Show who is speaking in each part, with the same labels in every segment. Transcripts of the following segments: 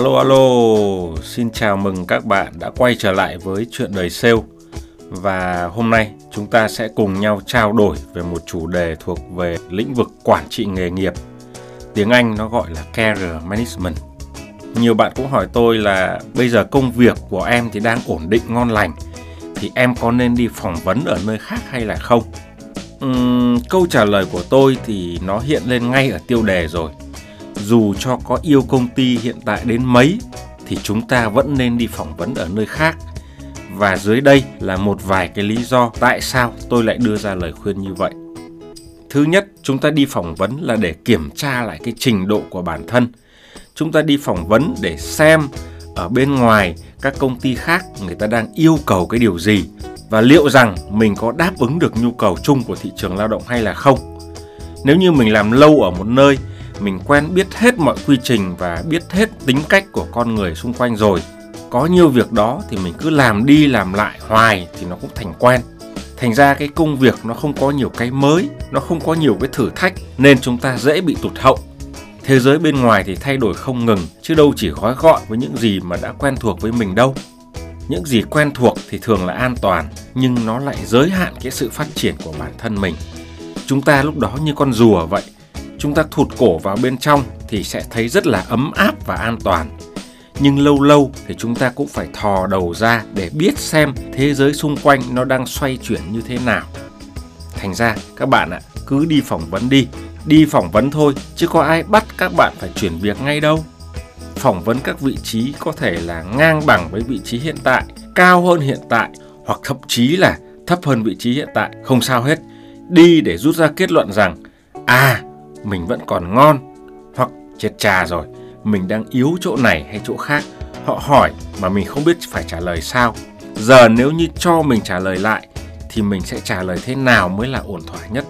Speaker 1: Alo alo, xin chào mừng các bạn đã quay trở lại với chuyện đời sale. Và hôm nay chúng ta sẽ cùng nhau trao đổi về một chủ đề thuộc về lĩnh vực quản trị nghề nghiệp. Tiếng Anh nó gọi là career management. Nhiều bạn cũng hỏi tôi là bây giờ công việc của em thì đang ổn định ngon lành thì em có nên đi phỏng vấn ở nơi khác hay là không? Uhm, câu trả lời của tôi thì nó hiện lên ngay ở tiêu đề rồi dù cho có yêu công ty hiện tại đến mấy thì chúng ta vẫn nên đi phỏng vấn ở nơi khác. Và dưới đây là một vài cái lý do tại sao tôi lại đưa ra lời khuyên như vậy. Thứ nhất, chúng ta đi phỏng vấn là để kiểm tra lại cái trình độ của bản thân. Chúng ta đi phỏng vấn để xem ở bên ngoài các công ty khác người ta đang yêu cầu cái điều gì và liệu rằng mình có đáp ứng được nhu cầu chung của thị trường lao động hay là không. Nếu như mình làm lâu ở một nơi mình quen biết hết mọi quy trình và biết hết tính cách của con người xung quanh rồi. Có nhiều việc đó thì mình cứ làm đi làm lại hoài thì nó cũng thành quen. Thành ra cái công việc nó không có nhiều cái mới, nó không có nhiều cái thử thách nên chúng ta dễ bị tụt hậu. Thế giới bên ngoài thì thay đổi không ngừng, chứ đâu chỉ gói gọn với những gì mà đã quen thuộc với mình đâu. Những gì quen thuộc thì thường là an toàn, nhưng nó lại giới hạn cái sự phát triển của bản thân mình. Chúng ta lúc đó như con rùa vậy chúng ta thụt cổ vào bên trong thì sẽ thấy rất là ấm áp và an toàn. Nhưng lâu lâu thì chúng ta cũng phải thò đầu ra để biết xem thế giới xung quanh nó đang xoay chuyển như thế nào. Thành ra, các bạn ạ, cứ đi phỏng vấn đi. Đi phỏng vấn thôi, chứ có ai bắt các bạn phải chuyển việc ngay đâu. Phỏng vấn các vị trí có thể là ngang bằng với vị trí hiện tại, cao hơn hiện tại, hoặc thậm chí là thấp hơn vị trí hiện tại. Không sao hết. Đi để rút ra kết luận rằng à mình vẫn còn ngon hoặc chết cha rồi mình đang yếu chỗ này hay chỗ khác họ hỏi mà mình không biết phải trả lời sao. Giờ nếu như cho mình trả lời lại thì mình sẽ trả lời thế nào mới là ổn thỏa nhất?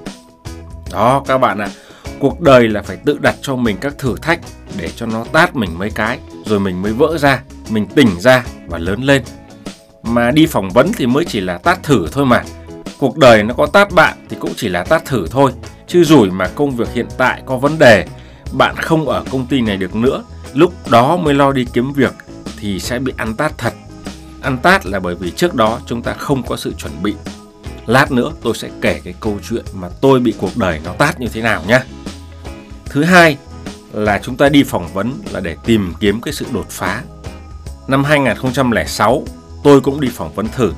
Speaker 1: Đó các bạn ạ à, cuộc đời là phải tự đặt cho mình các thử thách để cho nó tát mình mấy cái rồi mình mới vỡ ra mình tỉnh ra và lớn lên. Mà đi phỏng vấn thì mới chỉ là tát thử thôi mà. Cuộc đời nó có tát bạn thì cũng chỉ là tát thử thôi chứ rủi mà công việc hiện tại có vấn đề, bạn không ở công ty này được nữa, lúc đó mới lo đi kiếm việc thì sẽ bị ăn tát thật. Ăn tát là bởi vì trước đó chúng ta không có sự chuẩn bị. Lát nữa tôi sẽ kể cái câu chuyện mà tôi bị cuộc đời nó tát như thế nào nhé thứ hai là chúng ta đi phỏng vấn là để tìm kiếm cái sự đột phá. Năm 2006 tôi cũng đi phỏng vấn thử.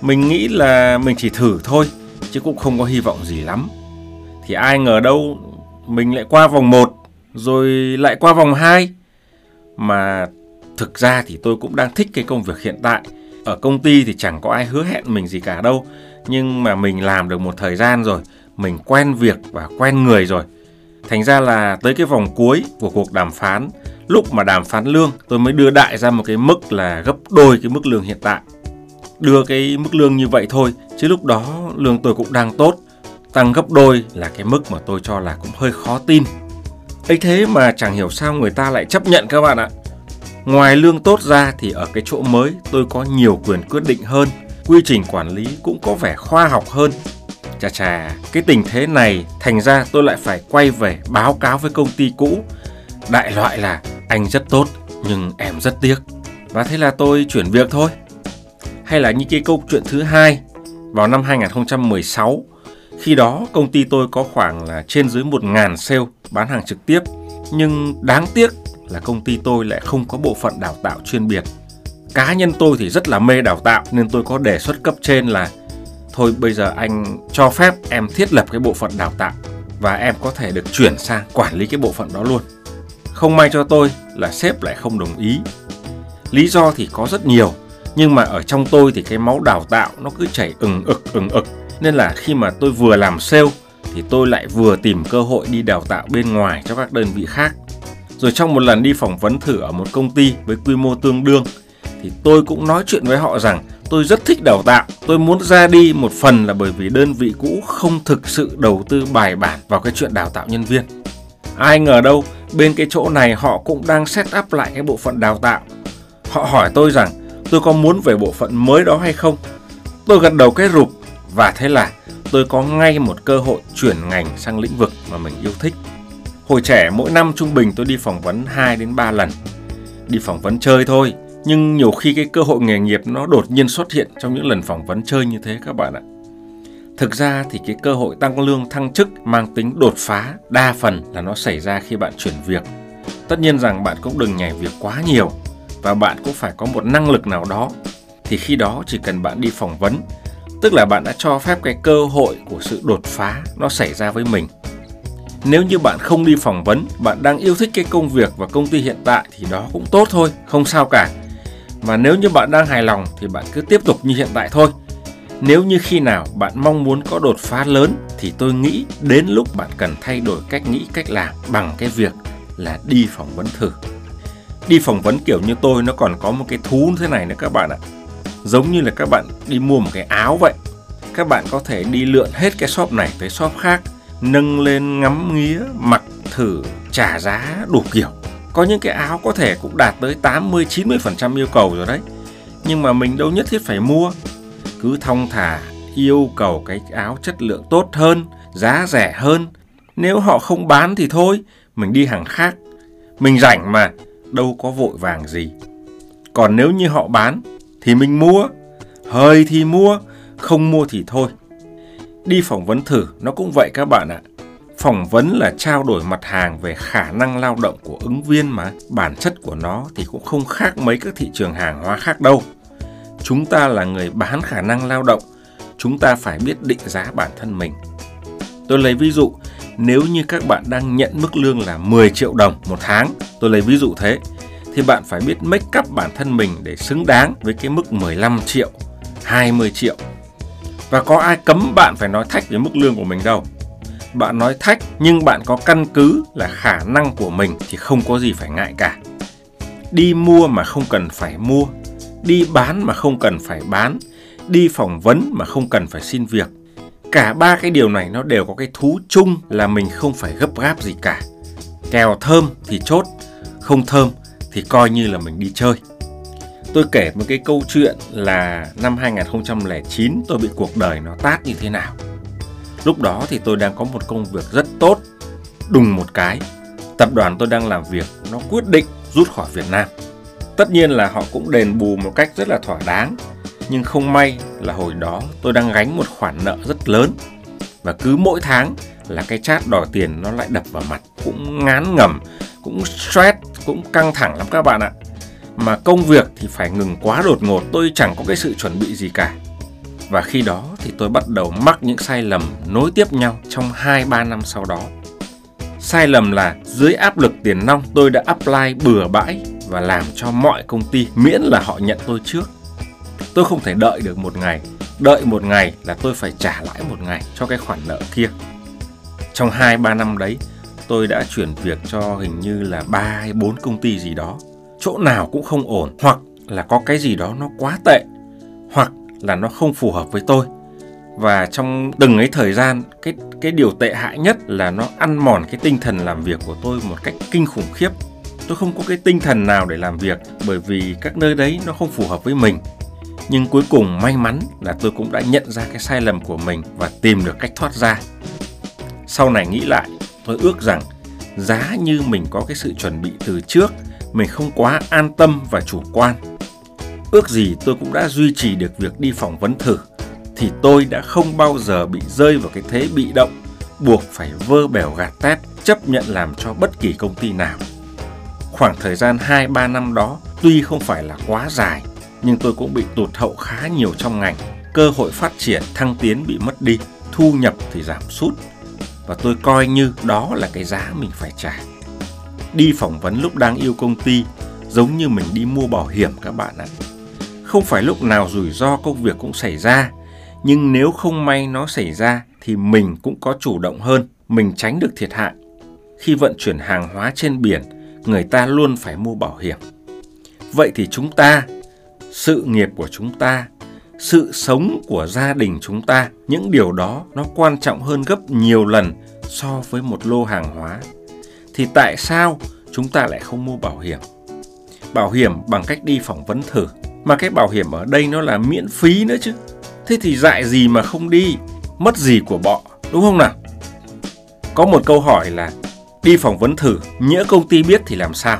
Speaker 1: Mình nghĩ là mình chỉ thử thôi, chứ cũng không có hy vọng gì lắm thì ai ngờ đâu, mình lại qua vòng 1 rồi lại qua vòng 2 mà thực ra thì tôi cũng đang thích cái công việc hiện tại. Ở công ty thì chẳng có ai hứa hẹn mình gì cả đâu. Nhưng mà mình làm được một thời gian rồi, mình quen việc và quen người rồi. Thành ra là tới cái vòng cuối của cuộc đàm phán, lúc mà đàm phán lương, tôi mới đưa đại ra một cái mức là gấp đôi cái mức lương hiện tại. Đưa cái mức lương như vậy thôi, chứ lúc đó lương tôi cũng đang tốt tăng gấp đôi là cái mức mà tôi cho là cũng hơi khó tin. Ấy thế mà chẳng hiểu sao người ta lại chấp nhận các bạn ạ. Ngoài lương tốt ra thì ở cái chỗ mới tôi có nhiều quyền quyết định hơn, quy trình quản lý cũng có vẻ khoa học hơn. Chà chà, cái tình thế này thành ra tôi lại phải quay về báo cáo với công ty cũ. Đại loại là anh rất tốt, nhưng em rất tiếc. Và thế là tôi chuyển việc thôi. Hay là như cái câu chuyện thứ hai, vào năm 2016 khi đó công ty tôi có khoảng là trên dưới 1.000 sale bán hàng trực tiếp nhưng đáng tiếc là công ty tôi lại không có bộ phận đào tạo chuyên biệt. Cá nhân tôi thì rất là mê đào tạo nên tôi có đề xuất cấp trên là thôi bây giờ anh cho phép em thiết lập cái bộ phận đào tạo và em có thể được chuyển sang quản lý cái bộ phận đó luôn. Không may cho tôi là sếp lại không đồng ý. Lý do thì có rất nhiều, nhưng mà ở trong tôi thì cái máu đào tạo nó cứ chảy ừng ực ừng ực nên là khi mà tôi vừa làm sale thì tôi lại vừa tìm cơ hội đi đào tạo bên ngoài cho các đơn vị khác. Rồi trong một lần đi phỏng vấn thử ở một công ty với quy mô tương đương thì tôi cũng nói chuyện với họ rằng tôi rất thích đào tạo. Tôi muốn ra đi một phần là bởi vì đơn vị cũ không thực sự đầu tư bài bản vào cái chuyện đào tạo nhân viên. Ai ngờ đâu, bên cái chỗ này họ cũng đang set up lại cái bộ phận đào tạo. Họ hỏi tôi rằng tôi có muốn về bộ phận mới đó hay không. Tôi gật đầu cái rụp và thế là tôi có ngay một cơ hội chuyển ngành sang lĩnh vực mà mình yêu thích. Hồi trẻ mỗi năm trung bình tôi đi phỏng vấn 2 đến 3 lần. Đi phỏng vấn chơi thôi, nhưng nhiều khi cái cơ hội nghề nghiệp nó đột nhiên xuất hiện trong những lần phỏng vấn chơi như thế các bạn ạ. Thực ra thì cái cơ hội tăng lương thăng chức mang tính đột phá đa phần là nó xảy ra khi bạn chuyển việc. Tất nhiên rằng bạn cũng đừng nhảy việc quá nhiều và bạn cũng phải có một năng lực nào đó. Thì khi đó chỉ cần bạn đi phỏng vấn, tức là bạn đã cho phép cái cơ hội của sự đột phá nó xảy ra với mình. Nếu như bạn không đi phỏng vấn, bạn đang yêu thích cái công việc và công ty hiện tại thì đó cũng tốt thôi, không sao cả. Và nếu như bạn đang hài lòng thì bạn cứ tiếp tục như hiện tại thôi nếu như khi nào bạn mong muốn có đột phá lớn thì tôi nghĩ đến lúc bạn cần thay đổi cách nghĩ cách làm bằng cái việc là đi phỏng vấn thử. Đi phỏng vấn kiểu như tôi nó còn có một cái thú thế này nữa các bạn ạ. Giống như là các bạn đi mua một cái áo vậy. Các bạn có thể đi lượn hết cái shop này tới shop khác, nâng lên ngắm nghía, mặc thử, trả giá đủ kiểu. Có những cái áo có thể cũng đạt tới 80 90% yêu cầu rồi đấy. Nhưng mà mình đâu nhất thiết phải mua cứ thong thả yêu cầu cái áo chất lượng tốt hơn, giá rẻ hơn. Nếu họ không bán thì thôi, mình đi hàng khác. Mình rảnh mà, đâu có vội vàng gì. Còn nếu như họ bán thì mình mua, hơi thì mua, không mua thì thôi. Đi phỏng vấn thử nó cũng vậy các bạn ạ. Phỏng vấn là trao đổi mặt hàng về khả năng lao động của ứng viên mà bản chất của nó thì cũng không khác mấy các thị trường hàng hóa khác đâu chúng ta là người bán khả năng lao động chúng ta phải biết định giá bản thân mình tôi lấy ví dụ nếu như các bạn đang nhận mức lương là 10 triệu đồng một tháng tôi lấy ví dụ thế thì bạn phải biết make up bản thân mình để xứng đáng với cái mức 15 triệu 20 triệu và có ai cấm bạn phải nói thách với mức lương của mình đâu bạn nói thách nhưng bạn có căn cứ là khả năng của mình thì không có gì phải ngại cả đi mua mà không cần phải mua đi bán mà không cần phải bán, đi phỏng vấn mà không cần phải xin việc. Cả ba cái điều này nó đều có cái thú chung là mình không phải gấp gáp gì cả. Kèo thơm thì chốt, không thơm thì coi như là mình đi chơi. Tôi kể một cái câu chuyện là năm 2009 tôi bị cuộc đời nó tát như thế nào. Lúc đó thì tôi đang có một công việc rất tốt. Đùng một cái, tập đoàn tôi đang làm việc nó quyết định rút khỏi Việt Nam. Tất nhiên là họ cũng đền bù một cách rất là thỏa đáng, nhưng không may là hồi đó tôi đang gánh một khoản nợ rất lớn và cứ mỗi tháng là cái chat đòi tiền nó lại đập vào mặt cũng ngán ngẩm cũng stress cũng căng thẳng lắm các bạn ạ mà công việc thì phải ngừng quá đột ngột tôi chẳng có cái sự chuẩn bị gì cả và khi đó thì tôi bắt đầu mắc những sai lầm nối tiếp nhau trong 2-3 năm sau đó. Sai lầm là dưới áp lực tiền nong tôi đã apply bừa bãi và làm cho mọi công ty miễn là họ nhận tôi trước. Tôi không thể đợi được một ngày, đợi một ngày là tôi phải trả lãi một ngày cho cái khoản nợ kia. Trong 2-3 năm đấy, tôi đã chuyển việc cho hình như là 3 hay 4 công ty gì đó. Chỗ nào cũng không ổn, hoặc là có cái gì đó nó quá tệ, hoặc là nó không phù hợp với tôi. Và trong từng ấy thời gian, cái cái điều tệ hại nhất là nó ăn mòn cái tinh thần làm việc của tôi một cách kinh khủng khiếp tôi không có cái tinh thần nào để làm việc bởi vì các nơi đấy nó không phù hợp với mình nhưng cuối cùng may mắn là tôi cũng đã nhận ra cái sai lầm của mình và tìm được cách thoát ra sau này nghĩ lại tôi ước rằng giá như mình có cái sự chuẩn bị từ trước mình không quá an tâm và chủ quan ước gì tôi cũng đã duy trì được việc đi phỏng vấn thử thì tôi đã không bao giờ bị rơi vào cái thế bị động buộc phải vơ bẻo gạt tét chấp nhận làm cho bất kỳ công ty nào Khoảng thời gian 2-3 năm đó tuy không phải là quá dài, nhưng tôi cũng bị tụt hậu khá nhiều trong ngành. Cơ hội phát triển, thăng tiến bị mất đi, thu nhập thì giảm sút. Và tôi coi như đó là cái giá mình phải trả. Đi phỏng vấn lúc đang yêu công ty giống như mình đi mua bảo hiểm các bạn ạ. Không phải lúc nào rủi ro công việc cũng xảy ra, nhưng nếu không may nó xảy ra thì mình cũng có chủ động hơn, mình tránh được thiệt hại. Khi vận chuyển hàng hóa trên biển, người ta luôn phải mua bảo hiểm. Vậy thì chúng ta, sự nghiệp của chúng ta, sự sống của gia đình chúng ta, những điều đó nó quan trọng hơn gấp nhiều lần so với một lô hàng hóa. Thì tại sao chúng ta lại không mua bảo hiểm? Bảo hiểm bằng cách đi phỏng vấn thử, mà cái bảo hiểm ở đây nó là miễn phí nữa chứ. Thế thì dại gì mà không đi, mất gì của bọ, đúng không nào? Có một câu hỏi là đi phỏng vấn thử, nhỡ công ty biết thì làm sao?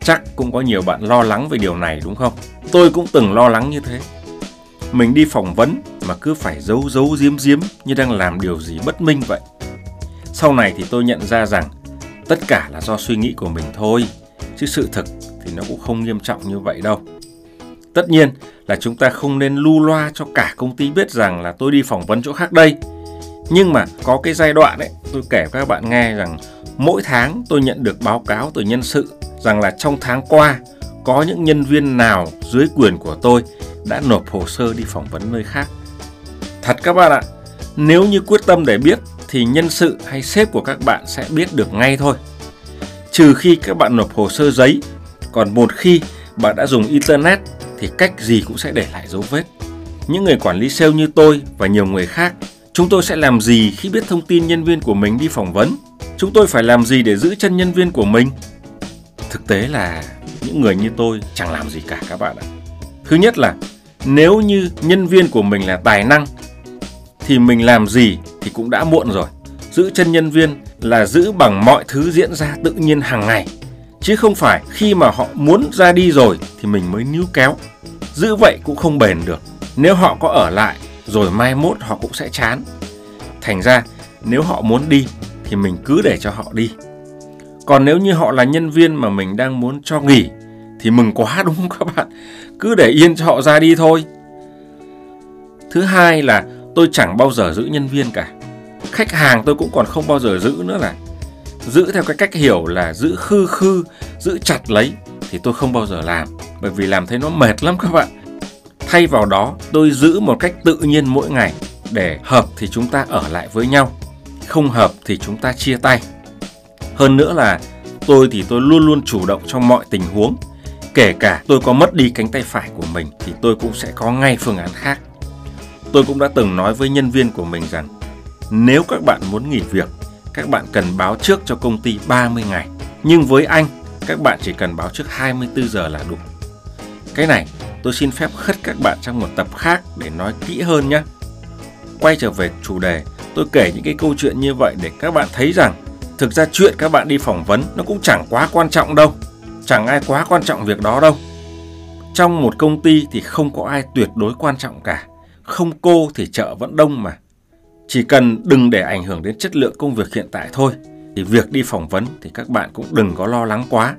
Speaker 1: Chắc cũng có nhiều bạn lo lắng về điều này đúng không? Tôi cũng từng lo lắng như thế. Mình đi phỏng vấn mà cứ phải giấu giấu giếm giếm như đang làm điều gì bất minh vậy. Sau này thì tôi nhận ra rằng tất cả là do suy nghĩ của mình thôi, chứ sự thực thì nó cũng không nghiêm trọng như vậy đâu. Tất nhiên là chúng ta không nên lu loa cho cả công ty biết rằng là tôi đi phỏng vấn chỗ khác đây. Nhưng mà có cái giai đoạn ấy, tôi kể các bạn nghe rằng mỗi tháng tôi nhận được báo cáo từ nhân sự rằng là trong tháng qua có những nhân viên nào dưới quyền của tôi đã nộp hồ sơ đi phỏng vấn nơi khác. Thật các bạn ạ, nếu như quyết tâm để biết thì nhân sự hay sếp của các bạn sẽ biết được ngay thôi. Trừ khi các bạn nộp hồ sơ giấy, còn một khi bạn đã dùng internet thì cách gì cũng sẽ để lại dấu vết. Những người quản lý sale như tôi và nhiều người khác, chúng tôi sẽ làm gì khi biết thông tin nhân viên của mình đi phỏng vấn? Chúng tôi phải làm gì để giữ chân nhân viên của mình? Thực tế là những người như tôi chẳng làm gì cả các bạn ạ. Thứ nhất là nếu như nhân viên của mình là tài năng, thì mình làm gì thì cũng đã muộn rồi. Giữ chân nhân viên là giữ bằng mọi thứ diễn ra tự nhiên hàng ngày chứ không phải khi mà họ muốn ra đi rồi thì mình mới níu kéo. Giữ vậy cũng không bền được. Nếu họ có ở lại, rồi mai mốt họ cũng sẽ chán. Thành ra, nếu họ muốn đi thì mình cứ để cho họ đi. Còn nếu như họ là nhân viên mà mình đang muốn cho nghỉ, thì mừng quá đúng không các bạn? Cứ để yên cho họ ra đi thôi. Thứ hai là tôi chẳng bao giờ giữ nhân viên cả. Khách hàng tôi cũng còn không bao giờ giữ nữa là giữ theo cái cách hiểu là giữ khư khư, giữ chặt lấy thì tôi không bao giờ làm bởi vì làm thấy nó mệt lắm các bạn. Thay vào đó, tôi giữ một cách tự nhiên mỗi ngày để hợp thì chúng ta ở lại với nhau, không hợp thì chúng ta chia tay. Hơn nữa là tôi thì tôi luôn luôn chủ động trong mọi tình huống. Kể cả tôi có mất đi cánh tay phải của mình thì tôi cũng sẽ có ngay phương án khác. Tôi cũng đã từng nói với nhân viên của mình rằng nếu các bạn muốn nghỉ việc các bạn cần báo trước cho công ty 30 ngày. Nhưng với anh, các bạn chỉ cần báo trước 24 giờ là đủ. Cái này tôi xin phép khất các bạn trong một tập khác để nói kỹ hơn nhé. Quay trở về chủ đề, tôi kể những cái câu chuyện như vậy để các bạn thấy rằng thực ra chuyện các bạn đi phỏng vấn nó cũng chẳng quá quan trọng đâu. Chẳng ai quá quan trọng việc đó đâu. Trong một công ty thì không có ai tuyệt đối quan trọng cả. Không cô thì chợ vẫn đông mà. Chỉ cần đừng để ảnh hưởng đến chất lượng công việc hiện tại thôi, thì việc đi phỏng vấn thì các bạn cũng đừng có lo lắng quá.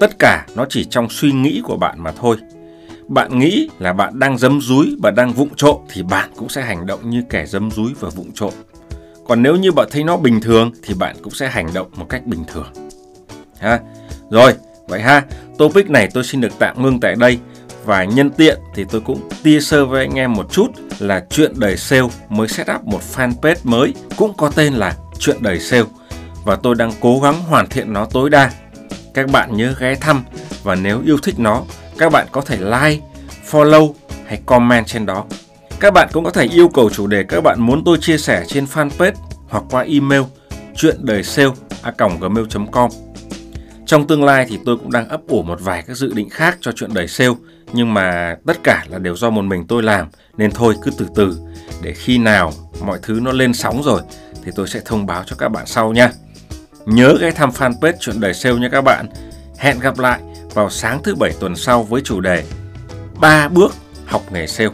Speaker 1: Tất cả nó chỉ trong suy nghĩ của bạn mà thôi. Bạn nghĩ là bạn đang dấm dúi và đang vụng trộm thì bạn cũng sẽ hành động như kẻ dấm dúi và vụng trộm. Còn nếu như bạn thấy nó bình thường thì bạn cũng sẽ hành động một cách bình thường. Ha. Rồi, vậy ha, topic này tôi xin được tạm ngưng tại đây và nhân tiện thì tôi cũng tia sơ với anh em một chút là chuyện đời sale mới set up một fanpage mới cũng có tên là chuyện đời sale và tôi đang cố gắng hoàn thiện nó tối đa. Các bạn nhớ ghé thăm và nếu yêu thích nó, các bạn có thể like, follow hay comment trên đó. Các bạn cũng có thể yêu cầu chủ đề các bạn muốn tôi chia sẻ trên fanpage hoặc qua email chuyện đời sale a gmail.com. Trong tương lai thì tôi cũng đang ấp ủ một vài các dự định khác cho chuyện đẩy sale, nhưng mà tất cả là đều do một mình tôi làm, nên thôi cứ từ từ để khi nào mọi thứ nó lên sóng rồi thì tôi sẽ thông báo cho các bạn sau nha. Nhớ ghé thăm fanpage chuyện đẩy sale nha các bạn. Hẹn gặp lại vào sáng thứ bảy tuần sau với chủ đề 3 bước học nghề sale.